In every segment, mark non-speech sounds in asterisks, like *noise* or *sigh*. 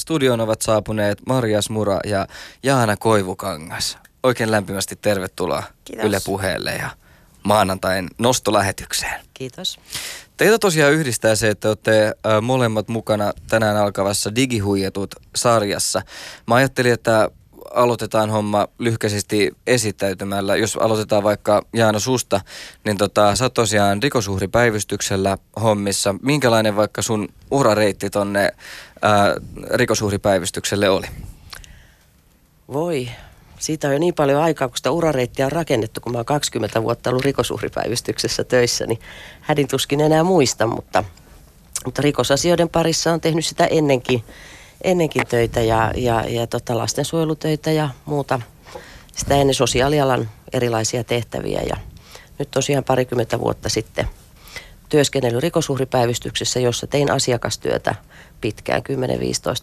studioon ovat saapuneet Marjas Mura ja Jaana Koivukangas. Oikein lämpimästi tervetuloa Kiitos. Yle Puheelle ja maanantain nostolähetykseen. Kiitos. Teitä tosiaan yhdistää se, että olette äh, molemmat mukana tänään alkavassa Digihuijatut-sarjassa. Mä ajattelin, että aloitetaan homma lyhkäisesti esittäytymällä. Jos aloitetaan vaikka Jaana susta, niin tota, sä oot tosiaan rikosuhripäivystyksellä hommissa. Minkälainen vaikka sun urareitti tonne ää, rikosuhripäivystykselle oli? Voi, siitä on jo niin paljon aikaa, kun sitä urareittiä on rakennettu, kun mä oon 20 vuotta ollut rikosuhripäivystyksessä töissä, niin hädin tuskin enää muista, mutta, mutta rikosasioiden parissa on tehnyt sitä ennenkin, ennenkin töitä ja, ja, ja tota lastensuojelutöitä ja muuta. Sitä ennen sosiaalialan erilaisia tehtäviä ja nyt tosiaan parikymmentä vuotta sitten työskennellyt rikosuhripäivystyksessä, jossa tein asiakastyötä pitkään,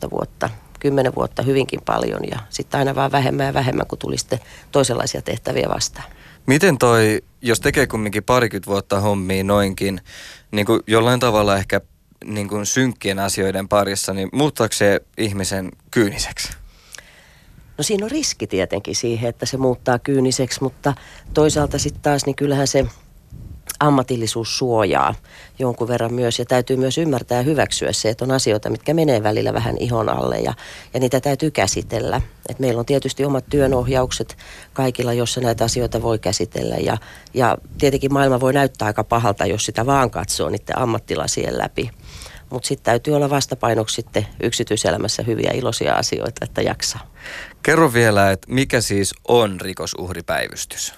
10-15 vuotta. 10 vuotta hyvinkin paljon ja sitten aina vaan vähemmän ja vähemmän, kun tuli sitten toisenlaisia tehtäviä vastaan. Miten toi, jos tekee kumminkin parikymmentä vuotta hommia noinkin, niin kuin jollain tavalla ehkä niin kuin synkkien asioiden parissa, niin muuttaako se ihmisen kyyniseksi? No siinä on riski tietenkin siihen, että se muuttaa kyyniseksi, mutta toisaalta sitten taas niin kyllähän se ammatillisuus suojaa jonkun verran myös ja täytyy myös ymmärtää ja hyväksyä se, että on asioita, mitkä menee välillä vähän ihon alle ja, ja niitä täytyy käsitellä. Et meillä on tietysti omat työnohjaukset kaikilla, jossa näitä asioita voi käsitellä ja, ja tietenkin maailma voi näyttää aika pahalta, jos sitä vaan katsoo niiden ammattilasien läpi. Mutta sitten täytyy olla vastapainoksi sitten yksityiselämässä hyviä iloisia asioita, että jaksaa. Kerro vielä, että mikä siis on rikosuhripäivystys?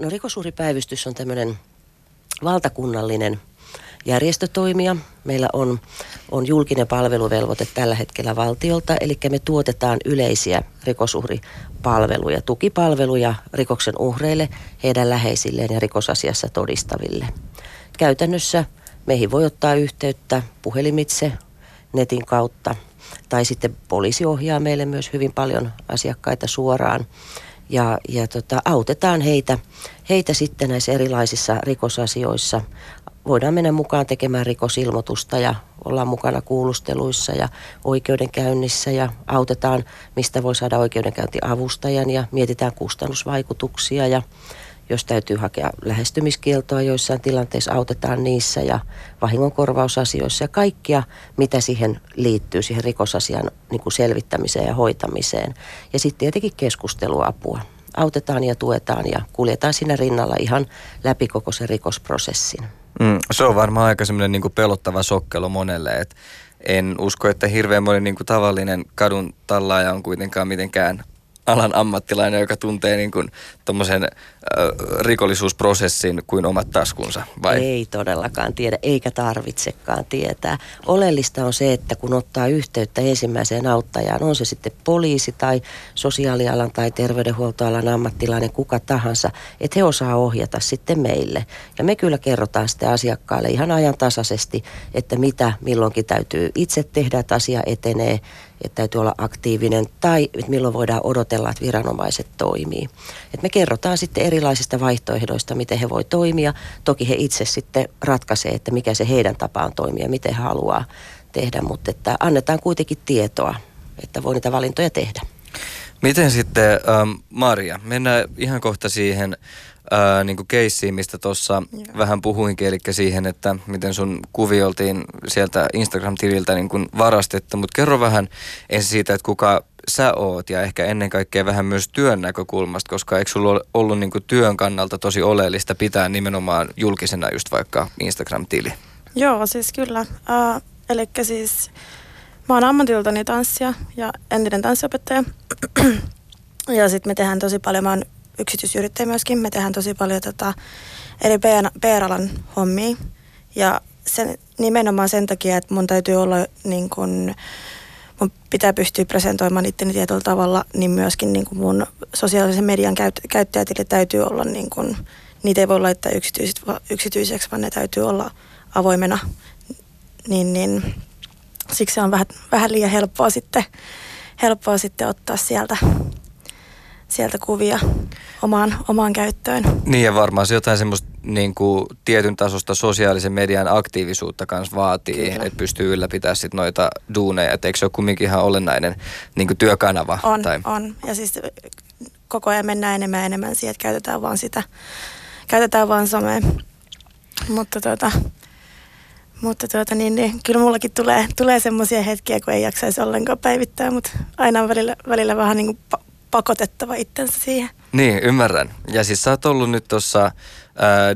No rikosuhripäivystys on tämmöinen valtakunnallinen järjestötoimija. Meillä on, on julkinen palveluvelvoite tällä hetkellä valtiolta, eli me tuotetaan yleisiä rikosuhripalveluja, tukipalveluja rikoksen uhreille, heidän läheisilleen ja rikosasiassa todistaville. Käytännössä meihin voi ottaa yhteyttä puhelimitse, netin kautta, tai sitten poliisi ohjaa meille myös hyvin paljon asiakkaita suoraan ja, ja tota, autetaan heitä, heitä sitten näissä erilaisissa rikosasioissa. Voidaan mennä mukaan tekemään rikosilmoitusta ja ollaan mukana kuulusteluissa ja oikeudenkäynnissä ja autetaan, mistä voi saada oikeudenkäyntiavustajan ja mietitään kustannusvaikutuksia ja jos täytyy hakea lähestymiskieltoa joissain tilanteissa, autetaan niissä ja vahingonkorvausasioissa ja kaikkia, mitä siihen liittyy, siihen rikosasian niin kuin selvittämiseen ja hoitamiseen. Ja sitten tietenkin keskusteluapua. Autetaan ja tuetaan ja kuljetaan siinä rinnalla ihan läpi koko sen rikosprosessin. Mm, se on varmaan aika semmoinen niin pelottava sokkelo monelle, että en usko, että hirveän moni niin kuin tavallinen kadun tallaaja on kuitenkaan mitenkään alan ammattilainen, joka tuntee niin kuin tommosen, äh, rikollisuusprosessin kuin omat taskunsa, vai? Ei todellakaan tiedä, eikä tarvitsekaan tietää. Oleellista on se, että kun ottaa yhteyttä ensimmäiseen auttajaan, on se sitten poliisi tai sosiaalialan tai terveydenhuoltoalan ammattilainen, kuka tahansa, että he osaa ohjata sitten meille. Ja me kyllä kerrotaan sitten asiakkaalle ihan ajantasaisesti, että mitä milloinkin täytyy itse tehdä, että asia etenee että täytyy olla aktiivinen tai että milloin voidaan odotella, että viranomaiset toimii. Et me kerrotaan sitten erilaisista vaihtoehdoista, miten he voi toimia. Toki he itse sitten ratkaisee, että mikä se heidän tapaan toimia, miten he haluaa tehdä, mutta että annetaan kuitenkin tietoa, että voi niitä valintoja tehdä. Miten sitten, ähm, Maria, mennään ihan kohta siihen ää, niin kuin keissiin, mistä tuossa vähän puhuinkin, eli siihen, että miten sun kuvi oltiin sieltä Instagram-tililtä niin kuin varastettu, mutta kerro vähän ensin siitä, että kuka sä oot ja ehkä ennen kaikkea vähän myös työn näkökulmasta, koska eikö sulla ollut niin kuin työn kannalta tosi oleellista pitää nimenomaan julkisena just vaikka Instagram-tili? Joo, siis kyllä. Uh, eli siis mä oon ammatiltani tanssia ja entinen tanssiopettaja. *clears throat* ja sitten me tehdään tosi paljon, mä oon yksityisyrittäjä myöskin. Me tehdään tosi paljon tota, eri PR-alan hommia. Ja sen, nimenomaan sen takia, että mun täytyy olla niin kun, mun pitää pystyä presentoimaan itteni tietyllä tavalla, niin myöskin niin kun mun sosiaalisen median käyt, käyttäjätille täytyy olla, niin kun, niitä ei voi laittaa yksityiseksi, vaan ne täytyy olla avoimena. Niin, niin, siksi on vähän, vähän liian helppoa sitten, helppoa sitten ottaa sieltä sieltä kuvia omaan, omaan käyttöön. Niin ja varmaan se jotain semmoista niin kuin tietyn tasosta sosiaalisen median aktiivisuutta kanssa vaatii, Kyllä. että pystyy ylläpitämään sit noita duuneja. Et eikö se ole kumminkin ihan olennainen niin kuin työkanava? On, tai... on. Ja siis koko ajan mennään enemmän ja enemmän siihen, että käytetään vaan sitä, käytetään vaan somea. Mutta tota, mutta tuota, niin, niin, kyllä mullakin tulee, tulee semmoisia hetkiä, kun ei jaksaisi ollenkaan päivittää, mutta aina on välillä, välillä vähän niin kuin pakotettava itsensä siihen. Niin, ymmärrän. Ja siis sä oot ollut nyt tuossa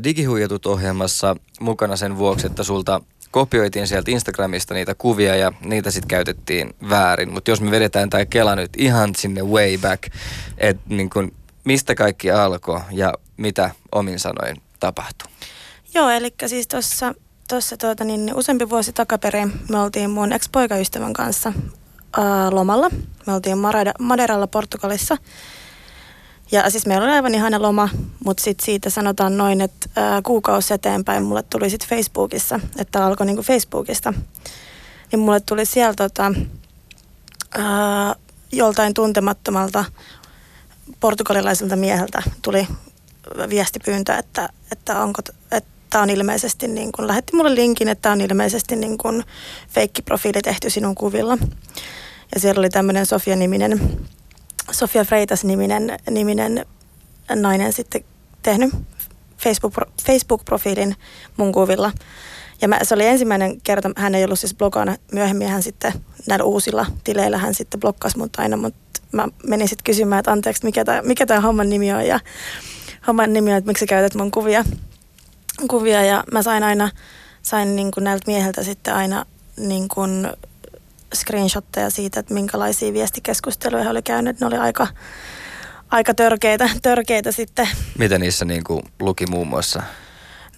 Digihuijatut ohjelmassa mukana sen vuoksi, että sulta kopioitiin sieltä Instagramista niitä kuvia ja niitä sitten käytettiin väärin. Mutta jos me vedetään tämä Kela nyt ihan sinne way back, että niin kun, mistä kaikki alkoi ja mitä omin sanoin tapahtui? Joo, eli siis tuossa tossa, tuota, niin, useampi vuosi takaperin me oltiin mun ex-poikaystävän kanssa ää, lomalla. Me oltiin Maderalla Portugalissa. Ja siis meillä oli aivan ihana loma, mutta sitten siitä sanotaan noin, että ää, kuukausi eteenpäin mulle tuli sitten Facebookissa, että alkoi niinku Facebookista. Niin mulle tuli siellä tota, ää, joltain tuntemattomalta portugalilaiselta mieheltä tuli viestipyyntö, että, että onko, että on ilmeisesti, niin kun, lähetti mulle linkin, että on ilmeisesti niin kun feikkiprofiili tehty sinun kuvilla. Ja siellä oli tämmöinen Sofia-niminen Sofia Freitas-niminen niminen nainen sitten tehnyt Facebook, Facebook-profiilin mun kuvilla. Ja mä, se oli ensimmäinen kerta, hän ei ollut siis blogana, myöhemmin hän sitten näillä uusilla tileillä hän sitten blokkasi mut aina, mutta mä menin sitten kysymään, että anteeksi, mikä tämä mikä tää homman nimi on ja homman nimi on, että miksi sä käytät mun kuvia. kuvia ja mä sain aina, sain niin näiltä mieheltä sitten aina niin kuin screenshotteja siitä, että minkälaisia viestikeskusteluja he oli käynyt. Ne oli aika, aika törkeitä, *laughs* törkeitä sitten. Mitä niissä niin kuin luki muun muassa?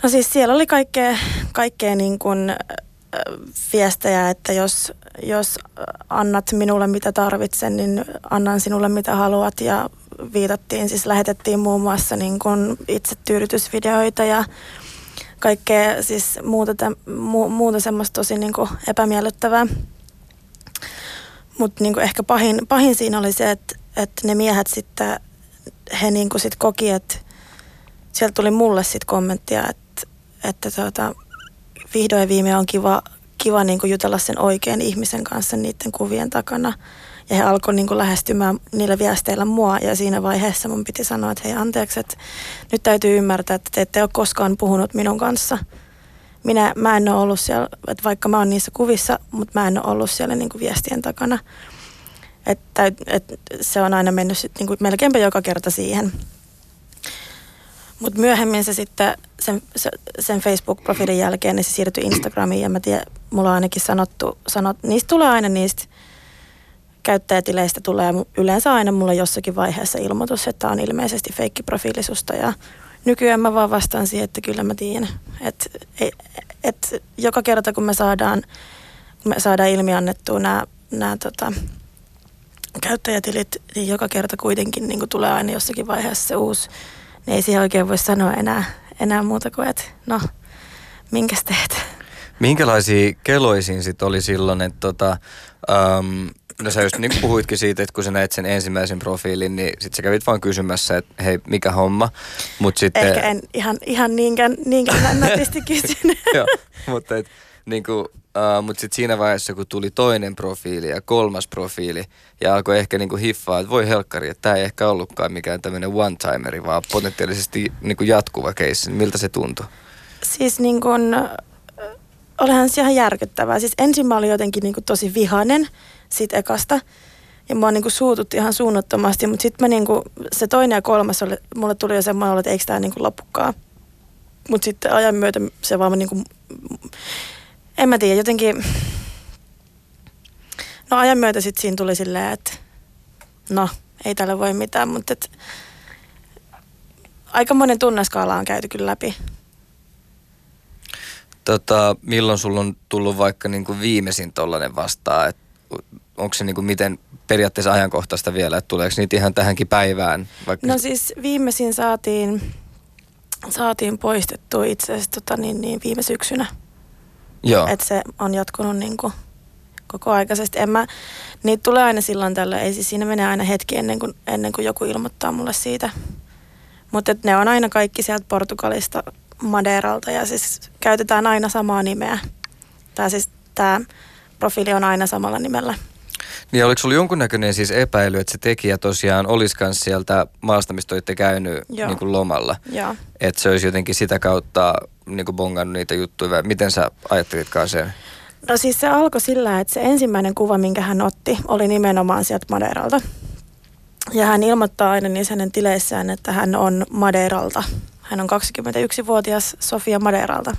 No siis siellä oli kaikkea, kaikkea niin kuin, viestejä, että jos, jos annat minulle mitä tarvitsen, niin annan sinulle mitä haluat ja viitattiin, siis lähetettiin muun muassa niin kuin itsetyydytysvideoita ja kaikkea siis muuta, mu, muuta semmoista tosi niin kuin epämiellyttävää. Mutta niinku ehkä pahin, pahin siinä oli se, että, että ne miehet sitten, he niinku sit koki, että sieltä tuli mulle sitten kommenttia, että, että tuota, vihdoin viime on kiva, kiva niinku jutella sen oikean ihmisen kanssa niiden kuvien takana. Ja he alkoi niinku lähestymään niillä viesteillä mua ja siinä vaiheessa mun piti sanoa, että hei anteeksi, että nyt täytyy ymmärtää, että te ette ole koskaan puhunut minun kanssa – minä, mä en ole ollut siellä, että vaikka mä oon niissä kuvissa, mutta mä en ole ollut siellä niin kuin viestien takana. Että, että se on aina mennyt sit, niin kuin melkeinpä joka kerta siihen. Mutta myöhemmin se sitten, sen, sen Facebook-profiilin jälkeen, niin se siirtyi Instagramiin ja mä tiedän, mulla on ainakin sanottu, sanot, niistä tulee aina niistä käyttäjätileistä tulee yleensä aina mulla jossakin vaiheessa ilmoitus, että on ilmeisesti feikkiprofiilisusta ja nykyään mä vaan vastaan siihen, että kyllä mä tiedän. Että et, joka kerta kun me saadaan, kun me saadaan ilmiannettua nämä, nämä tota, käyttäjätilit, niin joka kerta kuitenkin niin kuin tulee aina jossakin vaiheessa se uusi. Niin ei siihen oikein voi sanoa enää, enää muuta kuin, että no, minkäs teet? Minkälaisia keloisin sitten oli silloin, että tota, um, No sä just niin puhuitkin siitä, että kun sä näit sen ensimmäisen profiilin, niin sit sä kävit vaan kysymässä, että hei, mikä homma. Mut sitten... Ehkä en ihan, ihan niinkään, niinkään nätisti kysynyt. *laughs* Joo, mutta et, niin kuin, uh, mut sitten siinä vaiheessa, kun tuli toinen profiili ja kolmas profiili, ja alkoi ehkä niin kuin hiffaa, että voi helkkari, että tämä ei ehkä ollutkaan mikään tämmöinen one-timeri, vaan potentiaalisesti niin kuin jatkuva keissi. Miltä se tuntui? Siis niin kuin, olihan se ihan järkyttävää. Siis ensin mä olin jotenkin niin kuin tosi vihanen, siitä ekasta. Ja mua niinku suututti ihan suunnattomasti, mutta sitten niinku, se toinen ja kolmas, oli, mulle tuli jo semmoinen olo, että eikö tämä niinku loppukaan. Mutta sitten ajan myötä se vaan niinku, en mä tiedä, jotenkin, no ajan myötä sitten siinä tuli silleen, että no, ei tällä voi mitään, mutta et, aika monen tunneskaala on käyty kyllä läpi. Tota, milloin sulla on tullut vaikka niin kuin viimeisin tollainen vastaan, että onko se niin kuin miten periaatteessa ajankohtaista vielä, että tuleeko niitä ihan tähänkin päivään? Vaikka... No siis viimeisin saatiin, saatiin poistettua itse asiassa tota, niin, niin viime syksynä. Joo. Että se on jatkunut niin kuin koko aikaisesti. En mä, niitä tulee aina silloin tällä, ei siis siinä mene aina hetki ennen kuin, ennen kuin joku ilmoittaa mulle siitä. Mutta ne on aina kaikki sieltä Portugalista Madeiralta ja siis käytetään aina samaa nimeä. Tämä siis tämä profiili on aina samalla nimellä. Niin oliko sulla jonkunnäköinen siis epäily, että se tekijä tosiaan olisi myös sieltä maasta, mistä olette käynyt niin kuin lomalla? Joo. Että se olisi jotenkin sitä kautta niin kuin bongannut niitä juttuja vai miten sä ajattelitkaan sen? No siis se alkoi sillä, että se ensimmäinen kuva, minkä hän otti, oli nimenomaan sieltä Madeiralta. Ja hän ilmoittaa aina niissä hänen tileissään, että hän on Madeiralta. Hän on 21-vuotias Sofia Madeiralta.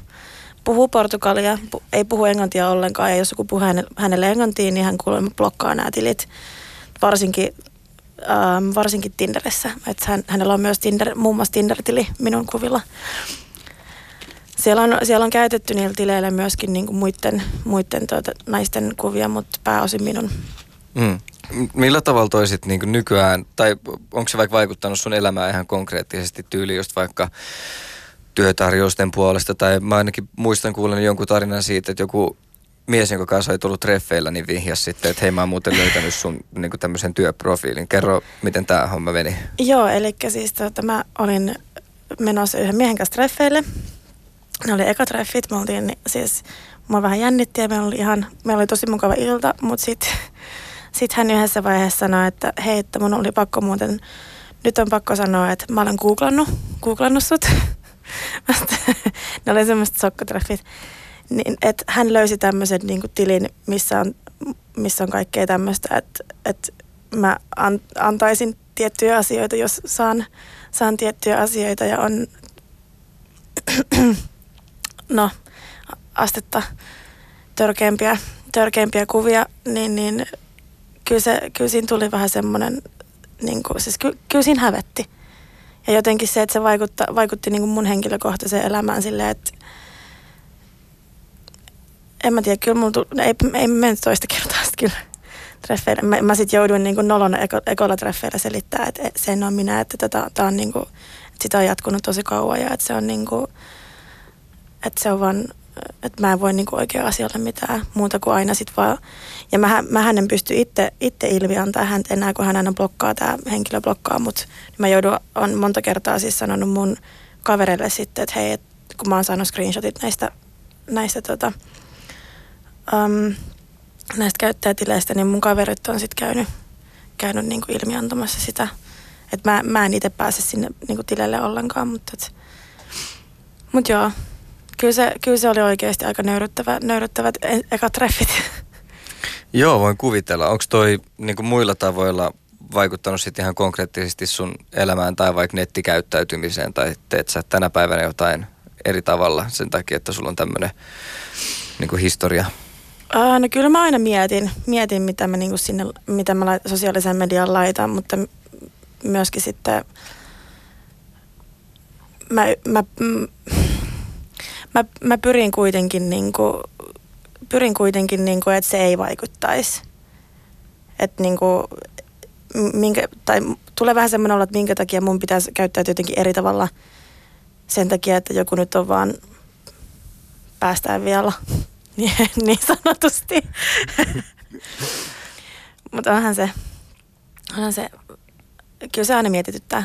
Puhuu portugalia, pu- ei puhu englantia ollenkaan ja jos joku puhuu hänelle englantiin, niin hän kuulemma blokkaa nämä tilit. Varsinkin, ähm, varsinkin Tinderissä. Et hän, hänellä on myös Tinder, muun muassa Tinder-tili minun kuvilla. Siellä on, siellä on käytetty niillä tileillä myöskin niin kuin muiden, muiden tuota, naisten kuvia, mutta pääosin minun. Mm. Millä tavalla toisit niin nykyään, tai onko se vaikka vaikuttanut sun elämään ihan konkreettisesti tyyli just vaikka työtarjousten puolesta, tai mä ainakin muistan kuulen jonkun tarinan siitä, että joku mies, jonka kanssa oli tullut treffeillä, niin vihjasi sitten, että hei mä oon muuten löytänyt sun niin tämmöisen työprofiilin. Kerro, miten tämä homma meni. Joo, eli siis tota, mä olin menossa yhden miehen kanssa treffeille. Ne oli eka treffit, me oltiin siis, mua vähän jännitti ja meillä oli ihan, meillä oli tosi mukava ilta, mutta sitten sit hän yhdessä vaiheessa sanoi, että hei, että mun oli pakko muuten, nyt on pakko sanoa, että mä olen googlannut, googlannut sut. *laughs* ne oli semmoiset sokkotreffit. Niin, että hän löysi tämmöisen niin tilin, missä on, missä on kaikkea tämmöistä, että, että mä an, antaisin tiettyjä asioita, jos saan, saan tiettyjä asioita ja on *clears throat* no, astetta törkeämpiä, törkeämpiä kuvia, niin, niin kyllä, se, kyllä siinä tuli vähän semmoinen, niin kuin, siis ky, kyllä siinä hävetti. Ja jotenkin se, että se vaikutta, vaikutti niin kuin mun henkilökohtaiseen elämään silleen, että en mä tiedä, kyllä mulla tuli, ei, ei mennyt toista kertaa sitten kyllä treffeille. Mä, mä sitten jouduin niin nolona eko, ekolla treffeillä selittää, että se en ole minä, että tätä, tää on niin kuin, että sitä on jatkunut tosi kauan ja että se on niin kuin, että se on vaan, että mä en voi niinku oikein asialle mitään muuta kuin aina sit vaan. Ja mä, mä en pysty itse, itse ilmi antaa häntä enää, kun hän aina blokkaa, tämä henkilö blokkaa mut. Mä joudun, on monta kertaa siis sanonut mun kavereille sitten, että hei, et, kun mä oon saanut screenshotit näistä, näistä tota, um, näistä käyttäjätileistä, niin mun kaverit on sitten käynyt, käynyt niinku ilmiantamassa sitä. Että mä, mä en itse pääse sinne niinku tilelle ollenkaan, mutta et, mut joo, kyllä se, kyllä se oli oikeasti aika nöyryttävä, nöyryttävät e- eka treffit. *laughs* Joo, voin kuvitella. Onko toi niin muilla tavoilla vaikuttanut sitten ihan konkreettisesti sun elämään tai vaikka nettikäyttäytymiseen tai teet sä tänä päivänä jotain eri tavalla sen takia, että sulla on tämmöinen niin historia? Uh, no kyllä mä aina mietin, mietin mitä mä, niin sinne, mitä mä lait, sosiaalisen median laitan, mutta myöskin sitten mä, mä, mä, mä pyrin kuitenkin, niin kuin, pyrin kuitenkin niin kuin, että se ei vaikuttaisi. Että niin kuin, minkä, tai tulee vähän semmoinen olla, että minkä takia mun pitäisi käyttää jotenkin eri tavalla sen takia, että joku nyt on vaan päästään vielä *laughs* niin sanotusti. *laughs* Mutta onhan se, onhan se, kyllä se aina mietityttää.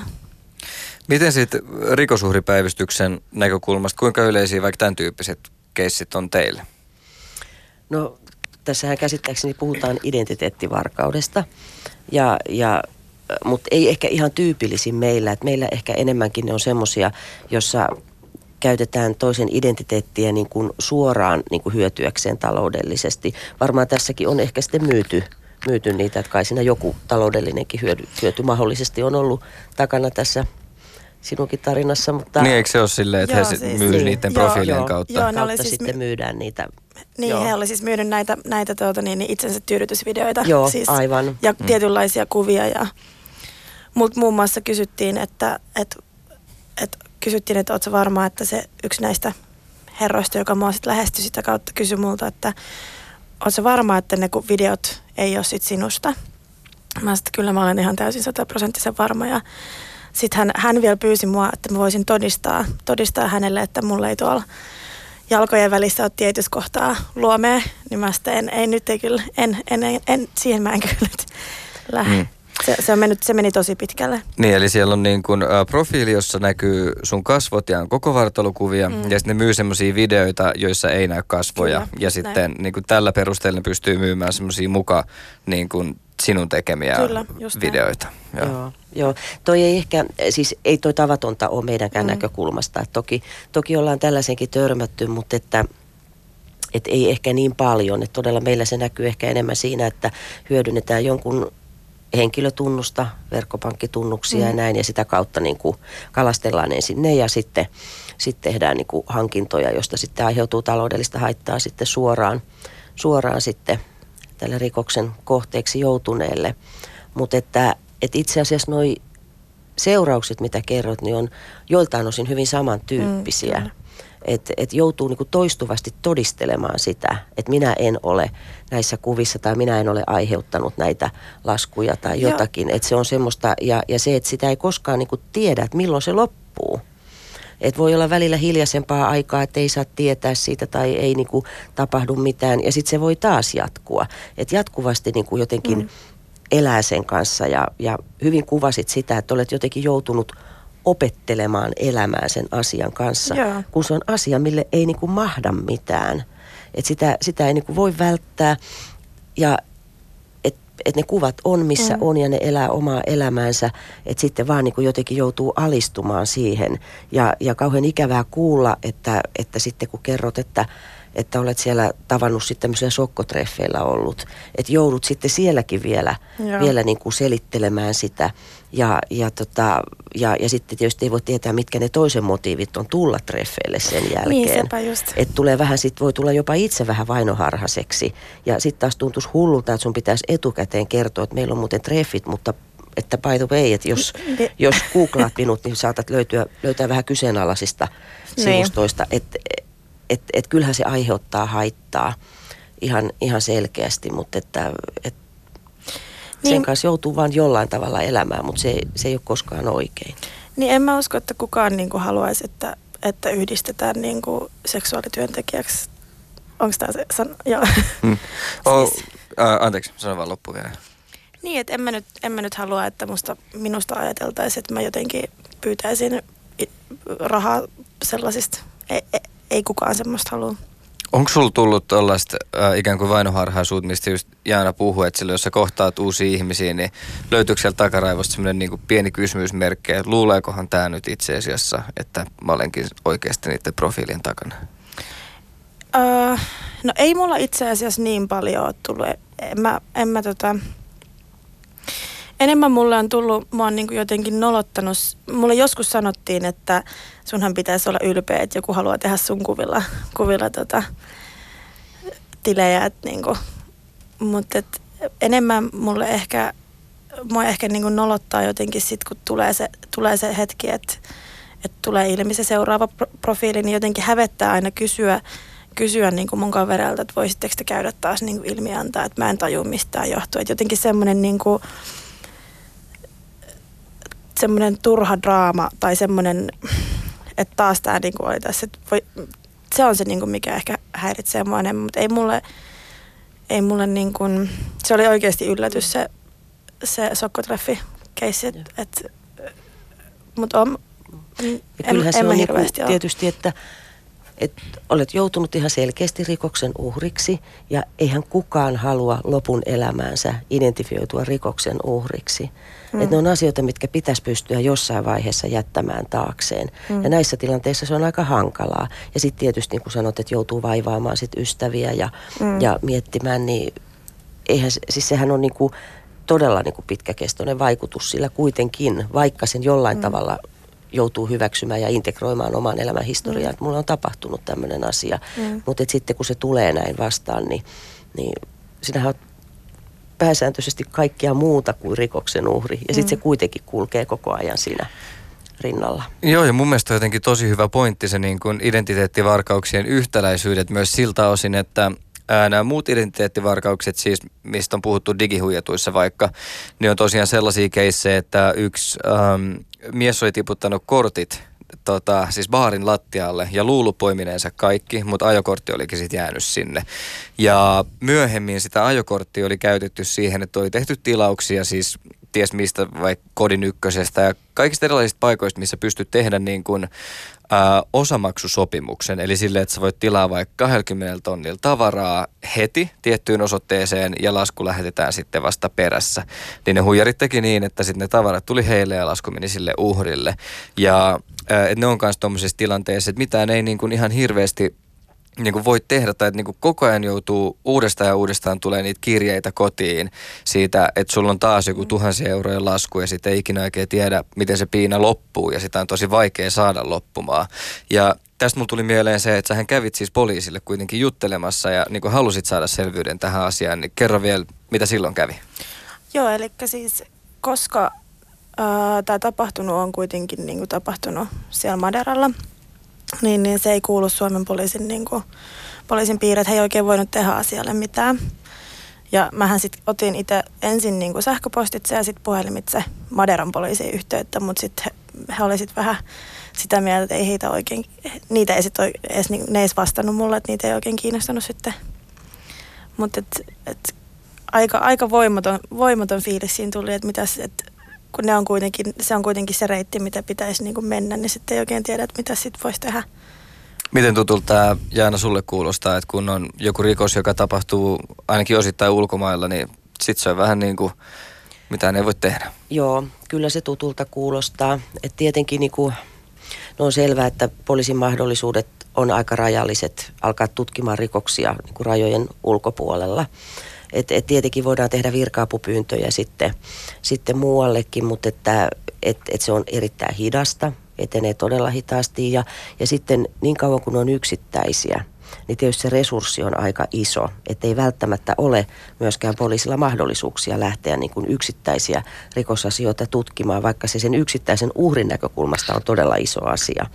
Miten sitten rikosuhripäivystyksen näkökulmasta, kuinka yleisiä vaikka tämän tyyppiset keissit on teille? No tässähän käsittääkseni puhutaan identiteettivarkaudesta, ja, ja, mutta ei ehkä ihan tyypillisin meillä. että meillä ehkä enemmänkin ne on semmoisia, jossa käytetään toisen identiteettiä niin kuin suoraan niin kuin hyötyäkseen taloudellisesti. Varmaan tässäkin on ehkä sitten myyty, myyty niitä, että kai siinä joku taloudellinenkin hyöty, hyöty mahdollisesti on ollut takana tässä sinunkin tarinassa. Mutta... Niin eikö se ole silleen, että joo, he siis, myy niin. niiden joo, profiilien joo, kautta? Joo, ne kautta siis sitten my... myydään niitä. Niin, joo. he oli siis myynyt näitä, näitä tuota, niin, niin itsensä tyydytysvideoita. Joo, siis, aivan. Ja mm. tietynlaisia kuvia. Ja, mut muun muassa kysyttiin, että, että, että kysyttiin, että oletko varma, että se yksi näistä herroista, joka mua sitten lähestyi sitä kautta, kysyi multa, että oletko varma, että ne videot ei ole sit sinusta? Mä sitten kyllä mä olen ihan täysin sataprosenttisen varma ja sitten hän, hän vielä pyysi mua, että mä voisin todistaa, todistaa hänelle, että mulla ei tuolla jalkojen välissä ole tietyssä kohtaa luomea, niin mä sitten en, ei nyt ei kyllä, en, en, en, en, siihen mä en kyllä nyt lähde. Mm. se, se, on mennyt, se meni tosi pitkälle. Niin, eli siellä on niin kuin, ä, profiili, jossa näkyy sun kasvot ja on koko vartalokuvia, mm. ja sitten ne myy semmoisia videoita, joissa ei näy kasvoja. Kyllä, ja sitten niin kuin tällä perusteella ne pystyy myymään semmoisia muka niin kuin sinun tekemiä Kyllä, näin. videoita. Joo. Joo, joo. Toi ei ehkä, siis ei toi tavatonta ole meidänkään Mm. mm. näkökulmasta. Et toki, toki ollaan tällaisenkin törmätty, mutta että et ei ehkä niin paljon. Et todella meillä se näkyy ehkä enemmän siinä, että hyödynnetään jonkun henkilötunnusta, verkkopankkitunnuksia mm. ja näin, ja sitä kautta niin kuin kalastellaan ensin ne ja sitten, sitten tehdään niin kuin hankintoja, josta sitten aiheutuu taloudellista haittaa sitten suoraan, suoraan sitten tälle rikoksen kohteeksi joutuneelle. Mutta että, että itse asiassa noi seuraukset, mitä kerrot, niin on joiltain osin hyvin samantyyppisiä. Mm, että et joutuu niinku toistuvasti todistelemaan sitä, että minä en ole näissä kuvissa tai minä en ole aiheuttanut näitä laskuja tai jotakin. Että se on semmoista, ja, ja se, että sitä ei koskaan niinku tiedä, että milloin se loppuu. Et voi olla välillä hiljaisempaa aikaa, että ei saa tietää siitä tai ei niinku tapahdu mitään. Ja sitten se voi taas jatkua. että jatkuvasti niinku jotenkin mm. elää sen kanssa. Ja, ja hyvin kuvasit sitä, että olet jotenkin joutunut opettelemaan elämään sen asian kanssa. Joo. Kun se on asia, mille ei niinku mahda mitään. Et sitä, sitä ei niinku voi välttää. Ja että et ne kuvat on missä mm. on ja ne elää omaa elämäänsä, että sitten vaan niin kuin jotenkin joutuu alistumaan siihen. Ja, ja kauhean ikävää kuulla, että, että sitten kun kerrot, että, että olet siellä tavannut sitten tämmöisillä sokkotreffeillä ollut, että joudut sitten sielläkin vielä, Joo. vielä niin kuin selittelemään sitä. Ja, ja, tota, ja, ja sitten tietysti ei voi tietää, mitkä ne toisen motiivit on tulla treffeille sen jälkeen. Niin, sepä just. Et tulee vähän, sit voi tulla jopa itse vähän vainoharhaseksi. Ja sitten taas tuntuisi hullulta, että sun pitäisi etukäteen kertoa, että meillä on muuten treffit, mutta että by the way, että jos, Niin. jos googlaat minut, niin saatat löytyä, löytää vähän kyseenalaisista Niin. sivustoista. Että et, et kyllähän se aiheuttaa haittaa ihan, ihan selkeästi, mutta että, et sen Niin. kanssa joutuu vaan jollain tavalla elämään, mutta se, se ei ole koskaan oikein. Niin en mä usko, että kukaan niin kuin haluaisi, että, että yhdistetään niin kuin seksuaalityöntekijäksi. Onko tämä se san- Joo. Mm. *laughs* Oh, Siis- ä, anteeksi, sano vaan loppu vielä. Niin, että en mä nyt, en mä nyt halua, että musta, minusta ajateltaisiin, että mä jotenkin pyytäisin rahaa sellaisista. Ei, ei, ei kukaan semmoista halua. Onko sulla tullut tällaista äh, ikään kuin vainoharhaisuutta, mistä just Jaana puhuu, että silloin, jos sä kohtaat uusia ihmisiä, niin löytyykö sieltä takaraivosta semmoinen niin pieni kysymysmerkki, että luuleekohan tämä nyt itse asiassa, että mä olenkin oikeasti niiden profiilien takana? Öö, no ei mulla itse asiassa niin paljon ole tullut. En mä, en mä tota... Enemmän mulle on tullut, mä oon niinku jotenkin nolottanut. Mulle joskus sanottiin, että sunhan pitäisi olla ylpeä, että joku haluaa tehdä sun kuvilla, kuvilla tota, tilejä. Et niinku. Mutta enemmän mulle ehkä, mua ehkä niinku nolottaa jotenkin sit, kun tulee se, tulee se hetki, että että tulee ilmi se seuraava pro- profiili, niin jotenkin hävettää aina kysyä, kysyä niin kuin mun kavereilta, että voisitteko te käydä taas niin kuin ilmi antaa, että mä en taju mistään johtuu. Että jotenkin semmoinen niin kuin, semmoinen turha draama tai semmoinen, että taas tämä niin kuin oli tässä. Voi, se on se, niin kuin, mikä ehkä häiritsee mua enemmän, mutta ei mulle, ei mulle niin kuin, se oli oikeasti yllätys se, se sokkotreffi keissi, että et, mutta on, Ja en, kyllähän en se mä on niinku tietysti, että, että olet joutunut ihan selkeästi rikoksen uhriksi ja eihän kukaan halua lopun elämäänsä identifioitua rikoksen uhriksi. Mm. Että ne on asioita, mitkä pitäisi pystyä jossain vaiheessa jättämään taakseen. Mm. Ja näissä tilanteissa se on aika hankalaa. Ja sitten tietysti, niin kuin sanot, että joutuu vaivaamaan sit ystäviä ja, Mm. ja miettimään, niin eihän, siis sehän on niinku todella niinku pitkäkestoinen vaikutus sillä kuitenkin, vaikka sen jollain mm. tavalla joutuu hyväksymään ja integroimaan oman elämän historiaa, mm. että mulla on tapahtunut tämmöinen asia. Mm. Mutta sitten kun se tulee näin vastaan, niin, niin sinähän oot pääsääntöisesti kaikkea muuta kuin rikoksen uhri. Ja sitten Mm. se kuitenkin kulkee koko ajan siinä rinnalla. Joo, ja mun mielestä on jotenkin tosi hyvä pointti se niin kuin identiteettivarkauksien yhtäläisyydet myös siltä osin, että ää, nämä muut identiteettivarkaukset, siis mistä on puhuttu digihuijatuissa vaikka, niin on tosiaan sellaisia keissejä, että yksi äm, mies oli tiputtanut kortit tota, siis baarin lattialle ja luullut poimineensa kaikki, mutta ajokortti olikin sitten jäänyt sinne. Ja myöhemmin sitä ajokorttia oli käytetty siihen, että oli tehty tilauksia siis ties mistä, vaikka kodin ykkösestä ja kaikista erilaisista paikoista, missä pystyt tehdä niin kuin, ää, osamaksusopimuksen. Eli sille, että sä voit tilaa vaikka 20 tonnilla tavaraa heti tiettyyn osoitteeseen ja lasku lähetetään sitten vasta perässä. Niin ne huijarit teki niin, että sitten ne tavarat tuli heille ja lasku meni sille uhrille. Ja ää, et ne on myös tuommoisessa tilanteessa, että mitään ei niin kuin ihan hirveästi niin kuin voi tehdä tai että niin kuin koko ajan joutuu uudestaan ja uudestaan tulee niitä kirjeitä kotiin siitä, että sulla on taas joku tuhansia eurojen lasku ja sitten ei ikinä oikein tiedä, miten se piina loppuu ja sitä on tosi vaikea saada loppumaan. Ja tästä mulla tuli mieleen se, että sähän kävit siis poliisille kuitenkin juttelemassa ja niin kuin halusit saada selvyyden tähän asiaan, niin kerro vielä, mitä silloin kävi. Joo, eli siis koska tämä tapahtunut on kuitenkin niin kuin tapahtunut siellä Maderalla, niin, niin se ei kuulu Suomen poliisin, niin kuin, poliisin piiriin, että he ei oikein voinut tehdä asialle mitään. Ja mähän sitten otin itse ensin niin kuin sähköpostitse ja sitten puhelimitse Maderan poliisiin yhteyttä, mutta sitten he, he olivat vähän sitä mieltä, että ei heitä oikein, niitä ei sitten edes, ne ei vastannut mulle, että niitä ei oikein kiinnostanut sitten. Mutta et, et, aika, aika voimaton, voimaton fiilis siinä tuli, että mitäs, et, kun ne on kuitenkin, se on kuitenkin se reitti, mitä pitäisi niin kuin mennä, niin sitten ei oikein tiedä, että mitä sitten voisi tehdä. Miten tutulta tämä Jaana sulle kuulostaa, että kun on joku rikos, joka tapahtuu ainakin osittain ulkomailla, niin sitten se on vähän niin kuin, mitä ne voi tehdä. Joo, kyllä se tutulta kuulostaa. Et tietenkin niin kuin, no on selvää, että poliisin mahdollisuudet on aika rajalliset alkaa tutkimaan rikoksia niin kuin rajojen ulkopuolella. Et, et tietenkin voidaan tehdä virkaapupyyntöjä sitten, sitten muuallekin, mutta että et, et se on erittäin hidasta, etenee todella hitaasti ja, ja sitten niin kauan kuin on yksittäisiä, niin tietysti se resurssi on aika iso, että ei välttämättä ole myöskään poliisilla mahdollisuuksia lähteä niin kuin yksittäisiä rikosasioita tutkimaan, vaikka se sen yksittäisen uhrin näkökulmasta on todella iso asia.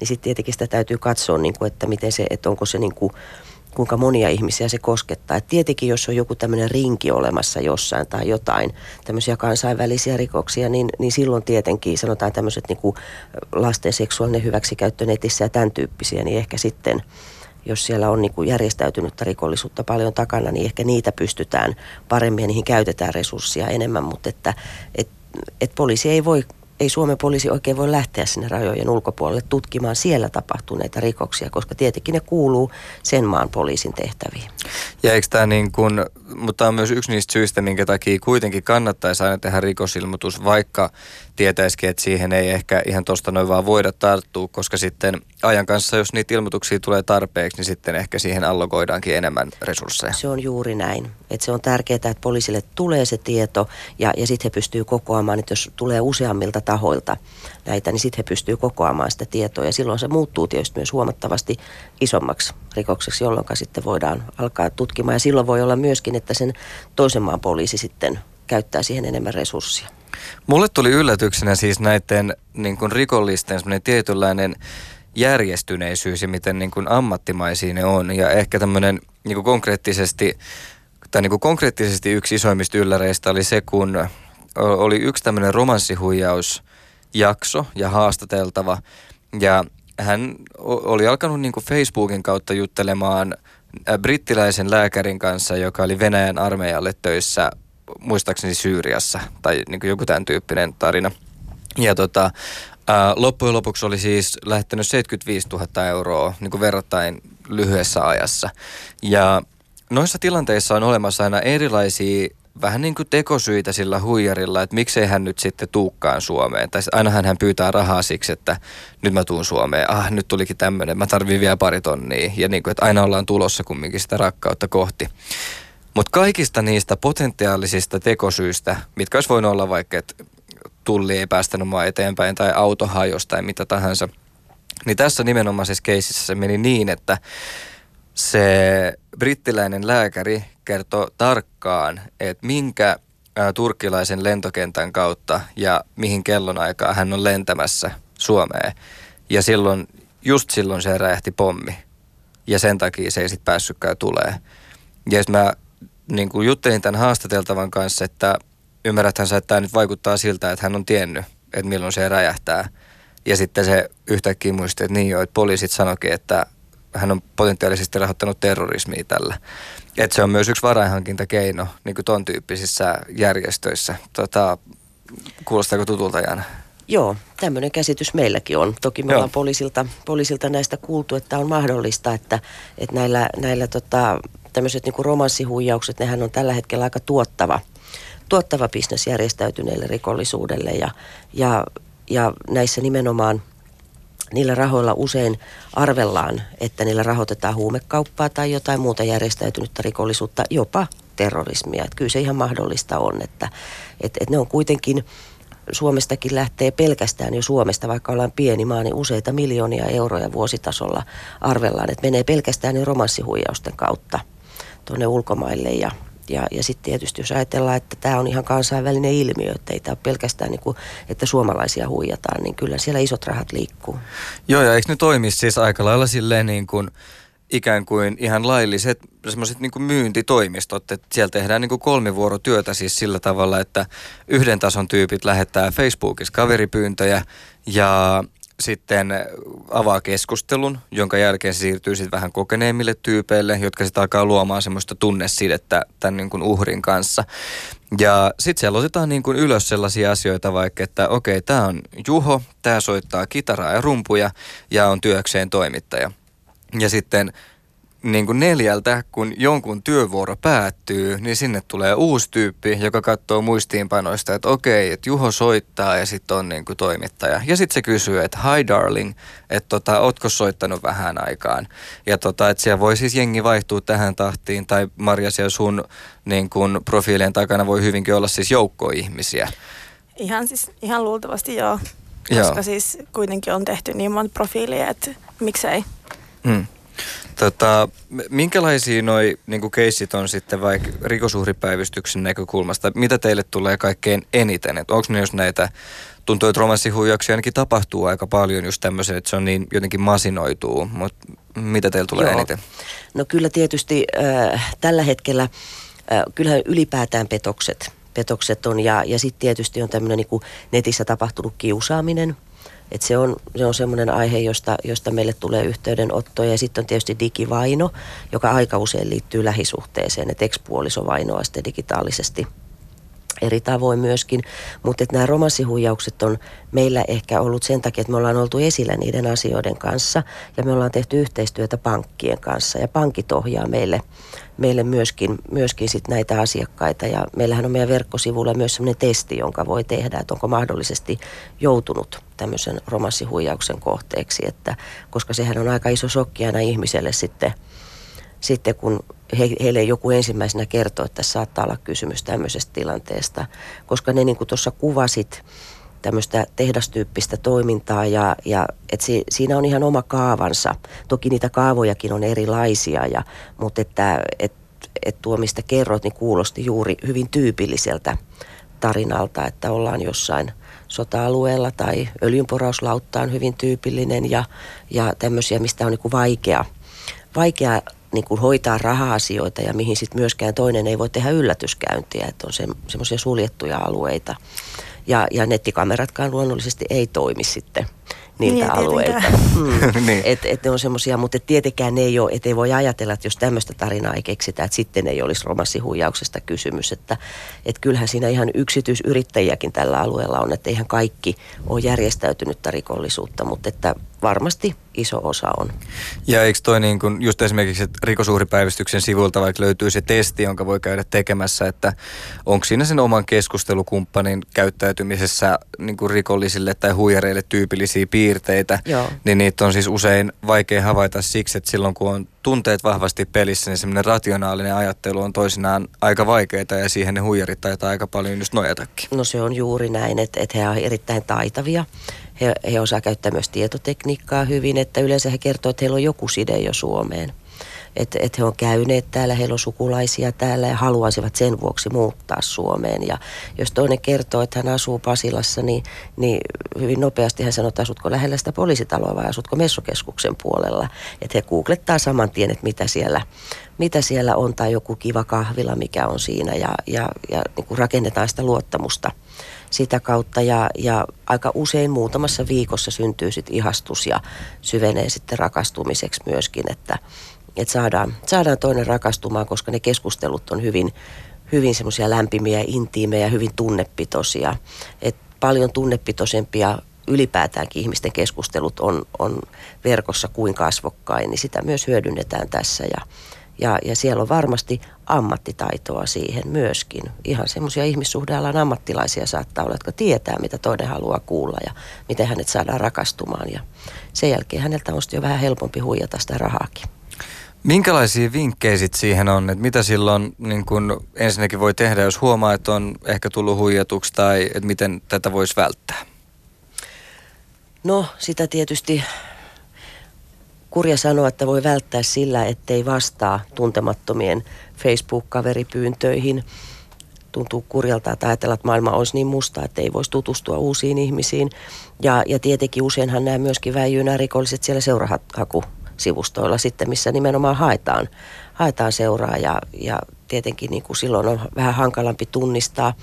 Niin sitten tietenkin sitä täytyy katsoa, niin kuin, että miten se, että onko se niin kuin kuinka monia ihmisiä se koskettaa. Et tietenkin, jos on joku tämmöinen rinki olemassa jossain tai jotain tämmöisiä kansainvälisiä rikoksia, niin, niin silloin tietenkin sanotaan tämmöiset niin lasten seksuaalinen hyväksikäyttö netissä ja tämän tyyppisiä, niin ehkä sitten jos siellä on niin kuin järjestäytynyttä rikollisuutta paljon takana, niin ehkä niitä pystytään paremmin ja niihin käytetään resursseja enemmän, mutta että et, et poliisi ei voi ei Suomen poliisi oikein voi lähteä sinne rajojen ulkopuolelle tutkimaan siellä tapahtuneita rikoksia, koska tietenkin ne kuuluu sen maan poliisin tehtäviin. Ja eikö tämä niin kuin, mutta on myös yksi niistä syistä, minkä takia kuitenkin kannattaisi aina tehdä rikosilmoitus, vaikka tietäisikin, että siihen ei ehkä ihan tuosta noin vaan voida tarttua, koska sitten ajan kanssa, jos niitä ilmoituksia tulee tarpeeksi, niin sitten ehkä siihen allokoidaankin enemmän resursseja. Se on juuri näin. Että se on tärkeää, että poliisille tulee se tieto ja, ja sitten he pystyy kokoamaan, että jos tulee useammilta tahoilta näitä, niin sitten he pystyy kokoamaan sitä tietoa ja silloin se muuttuu tietysti myös huomattavasti isommaksi rikokseksi, jolloin sitten voidaan alkaa tutkimaan ja silloin voi olla myöskin, että sen toisen maan poliisi sitten käyttää siihen enemmän resursseja. Mulle tuli yllätyksenä siis näiden niin kuin rikollisten tietynlainen järjestyneisyys ja miten niin kuin ammattimaisia ne on. Ja ehkä tämmöinen niin kuin konkreettisesti, tai niin kuin konkreettisesti yksi isoimmista ylläreistä oli se, kun oli yksi tämmöinen romanssihuijausjakso ja haastateltava. Ja hän oli alkanut niin kuin Facebookin kautta juttelemaan brittiläisen lääkärin kanssa, joka oli Venäjän armeijalle töissä muistaakseni Syyriassa tai niin kuin joku tämän tyyppinen tarina. Ja tota, ää, loppujen lopuksi oli siis lähettänyt 75 000 euroa niin kuin verrattain lyhyessä ajassa. Ja noissa tilanteissa on olemassa aina erilaisia vähän niin kuin tekosyitä sillä huijarilla, että miksei hän nyt sitten tuukkaan Suomeen. Tai ainahan hän pyytää rahaa siksi, että nyt mä tuun Suomeen. Ah, nyt tulikin tämmöinen, mä tarvin vielä pari tonnia. Ja niin kuin, että aina ollaan tulossa kumminkin sitä rakkautta kohti. Mutta kaikista niistä potentiaalisista tekosyistä, mitkä olisi voinut olla vaikka, että tulli ei päästänyt mua eteenpäin tai auto hajosi tai mitä tahansa, niin tässä nimenomaisessa keisissä se meni niin, että se brittiläinen lääkäri kertoi tarkkaan, että minkä turkkilaisen lentokentän kautta ja mihin kellonaikaa hän on lentämässä Suomeen. Ja silloin, just silloin se räjähti pommi. Ja sen takia se ei sitten päässytkään tulee. Ja mä niin kuin juttelin tämän haastateltavan kanssa, että ymmärräthän sä, että tämä nyt vaikuttaa siltä, että hän on tiennyt, että milloin se räjähtää. Ja sitten se yhtäkkiä muisti, että niin jo, että poliisit sanoikin, että hän on potentiaalisesti rahoittanut terrorismia tällä. Että se on myös yksi varainhankintakeino niin kuin ton tyyppisissä järjestöissä. Tota, Kuulostaako tutulta Jana? Joo, tämmöinen käsitys meilläkin on. Toki me Joo. ollaan poliisilta, poliisilta näistä kuultu, että on mahdollista, että, että näillä, näillä tota, tämmöiset niin romanssihuijaukset, nehän on tällä hetkellä aika tuottava, tuottava bisnes järjestäytyneelle rikollisuudelle ja, ja, ja näissä nimenomaan niillä rahoilla usein arvellaan, että niillä rahoitetaan huumekauppaa tai jotain muuta järjestäytynyttä rikollisuutta, jopa terrorismia. Että kyllä se ihan mahdollista on, että, että, että ne on kuitenkin Suomestakin lähtee pelkästään jo Suomesta, vaikka ollaan pieni maa, niin useita miljoonia euroja vuositasolla arvellaan, että menee pelkästään jo romanssihuijausten kautta tuonne ulkomaille ja ja, ja sitten tietysti jos ajatellaan, että tämä on ihan kansainvälinen ilmiö, että ei tämä pelkästään niin kuin, että suomalaisia huijataan, niin kyllä siellä isot rahat liikkuu. Joo, ja eikö ne toimi siis aika lailla silleen niin kuin ikään kuin ihan lailliset semmoiset niin myyntitoimistot, että siellä tehdään niin kolmivuorotyötä siis sillä tavalla, että yhden tason tyypit lähettää Facebookissa kaveripyyntöjä ja sitten avaa keskustelun, jonka jälkeen se siirtyy sitten vähän kokeneemmille tyypeille, jotka sitten alkaa luomaan semmoista tunnesidettä tämän niin kuin uhrin kanssa. Ja sitten siellä otetaan niin kuin ylös sellaisia asioita vaikka, että okei, tämä on Juho, tämä soittaa kitaraa ja rumpuja ja on työkseen toimittaja. Ja sitten niin kuin neljältä, kun jonkun työvuoro päättyy, niin sinne tulee uusi tyyppi, joka katsoo muistiinpanoista, että okei, että Juho soittaa ja sitten on niin kuin toimittaja. Ja sitten se kysyy, että hi darling, että tota, ootko soittanut vähän aikaan? Ja tota, että siellä voi siis jengi vaihtua tähän tahtiin, tai Marja siellä sun niin kuin profiilien takana voi hyvinkin olla siis joukko ihmisiä. Ihan siis, ihan luultavasti joo. Joo. Koska siis kuitenkin on tehty niin monta profiilia, että miksei. Hmm. Tota, minkälaisia noi niin keissit on sitten vaikka rikosuhripäivystyksen näkökulmasta? Mitä teille tulee kaikkein eniten? Onko ne jos näitä, tuntuu, että romanssihuijauksia ainakin tapahtuu aika paljon just tämmöisen, että se on niin jotenkin masinoituu, mutta mitä teille tulee Joo. eniten? No kyllä tietysti äh, tällä hetkellä, äh, kyllähän ylipäätään petokset, petokset on ja, ja sitten tietysti on tämmöinen niin netissä tapahtunut kiusaaminen. Et se on, se on semmoinen aihe, josta, josta meille tulee yhteydenottoja. Ja sitten on tietysti digivaino, joka aika usein liittyy lähisuhteeseen, että ekspuoliso vainoaa sitten digitaalisesti eri tavoin myöskin, mutta että nämä romanssihuijaukset on meillä ehkä ollut sen takia, että me ollaan oltu esillä niiden asioiden kanssa ja me ollaan tehty yhteistyötä pankkien kanssa. Ja pankit ohjaa meille, meille myöskin, myöskin sit näitä asiakkaita. Ja meillähän on meidän verkkosivuilla myös sellainen testi, jonka voi tehdä, että onko mahdollisesti joutunut tämmöisen romanssihuijauksen kohteeksi, että, koska sehän on aika iso shokki aina ihmiselle sitten, sitten kun he, heille joku ensimmäisenä kertoo, että saattaa olla kysymys tämmöisestä tilanteesta, koska ne niin kuin tuossa kuvasit, tämmöistä tehdastyyppistä toimintaa ja, ja et si, siinä on ihan oma kaavansa. Toki niitä kaavojakin on erilaisia, ja, mutta että et, et tuo mistä kerrot, niin kuulosti juuri hyvin tyypilliseltä tarinalta, että ollaan jossain sota-alueella tai öljynporauslautta on hyvin tyypillinen ja, ja tämmöisiä, mistä on niin vaikea, vaikea niin kuin hoitaa raha-asioita ja mihin sitten myöskään toinen ei voi tehdä yllätyskäyntiä, että on se, semmoisia suljettuja alueita. Ja, ja nettikameratkaan luonnollisesti ei toimi sitten niiltä Niin, alueilta. *laughs* Mm. Niin. et, et ne on semmoisia, mutta et tietenkään ne ei ole, et ei voi ajatella, että jos tämmöistä tarinaa ei keksitä, että sitten ei olisi romanssihuijauksesta kysymys. Että et kyllähän siinä ihan yksityisyrittäjiäkin tällä alueella on, että eihän kaikki ole järjestäytynyttä rikollisuutta, mutta että varmasti iso osa on. Ja eikö toi niin kun just esimerkiksi että rikosuhripäivystyksen sivulta vaikka löytyy se testi, jonka voi käydä tekemässä, että onko siinä sen oman keskustelukumppanin käyttäytymisessä niin kuin rikollisille tai huijareille tyypillisiä piirteitä, Joo. niin niitä on siis usein vaikea havaita siksi, että silloin kun on tunteet vahvasti pelissä, niin semmoinen rationaalinen ajattelu on toisinaan aika vaikeaa ja siihen ne huijarit taitaa aika paljon just nojatakin. No se on juuri näin, että, että he ovat erittäin taitavia. He, he osaa käyttää myös tietotekniikkaa hyvin, että yleensä he kertoo, että heillä on joku side jo Suomeen. Että et he on käyneet täällä, heillä on sukulaisia täällä ja haluaisivat sen vuoksi muuttaa Suomeen. Ja jos toinen kertoo, että hän asuu Pasilassa, niin, niin hyvin nopeasti hän sanoo, että asutko lähellä sitä poliisitaloa vai asutko messukeskuksen puolella. Että he googlettaa saman tien, että mitä siellä, mitä siellä on tai joku kiva kahvila, mikä on siinä ja, ja, ja niin kuin rakennetaan sitä luottamusta sitä kautta ja, ja aika usein muutamassa viikossa syntyy sitten ihastus ja syvenee sitten rakastumiseksi myöskin, että, että saadaan, saadaan toinen rakastumaan, koska ne keskustelut on hyvin, hyvin semmoisia lämpimiä, intiimejä, hyvin tunnepitoisia. Et paljon tunnepitoisempia ylipäätäänkin ihmisten keskustelut on, on verkossa kuin kasvokkain, niin sitä myös hyödynnetään tässä ja, ja, ja siellä on varmasti ammattitaitoa siihen myöskin. Ihan semmoisia ihmissuhdealan ammattilaisia saattaa olla, jotka tietää, mitä toinen haluaa kuulla ja miten hänet saadaan rakastumaan. Ja sen jälkeen häneltä on jo vähän helpompi huijata sitä rahaakin. Minkälaisia vinkkejä sit siihen on, että mitä silloin niin kun ensinnäkin voi tehdä, jos huomaa, että on ehkä tullut huijatuksi tai että miten tätä voisi välttää? No sitä tietysti kurja sanoa, että voi välttää sillä, ettei vastaa tuntemattomien Facebook-kaveripyyntöihin. Tuntuu kurjalta, että ajatella, että maailma olisi niin musta, että ei voisi tutustua uusiin ihmisiin. Ja, ja tietenkin useinhan nämä myöskin väijyy nämä rikolliset siellä seurahakusivustoilla sitten, missä nimenomaan haetaan, haetaan seuraa ja, ja tietenkin niin kuin silloin on vähän hankalampi tunnistaa,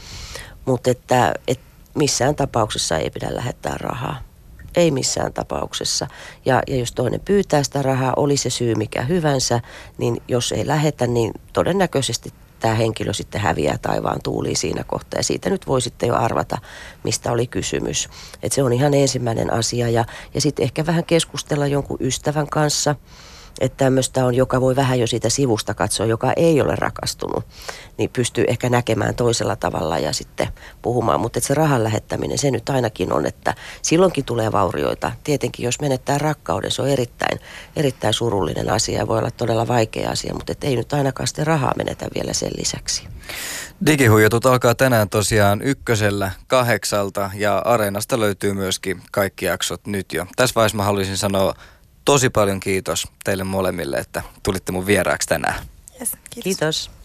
mutta että, että missään tapauksessa ei pidä lähettää rahaa ei missään tapauksessa. Ja, ja jos toinen pyytää sitä rahaa, oli se syy mikä hyvänsä, niin jos ei lähetä, niin todennäköisesti tämä henkilö sitten häviää taivaan tuuliin siinä kohtaa. Ja siitä nyt voi sitten jo arvata, mistä oli kysymys. Et se on ihan ensimmäinen asia. Ja, ja sitten ehkä vähän keskustella jonkun ystävän kanssa – että tämmöistä on, joka voi vähän jo siitä sivusta katsoa, joka ei ole rakastunut, niin pystyy ehkä näkemään toisella tavalla ja sitten puhumaan. Mutta se rahan lähettäminen, se nyt ainakin on, että silloinkin tulee vaurioita. Tietenkin jos menettää rakkauden, se on erittäin, erittäin surullinen asia ja voi olla todella vaikea asia, mutta ei nyt ainakaan sitten rahaa menetä vielä sen lisäksi. Digihuijatut alkaa tänään tosiaan ykkösellä kahdeksalta ja Areenasta löytyy myöskin kaikki jaksot nyt jo. Tässä vaiheessa mä haluaisin sanoa tosi paljon kiitos teille molemmille, että tulitte mun vieraaksi tänään. Yes, kiitos. kiitos.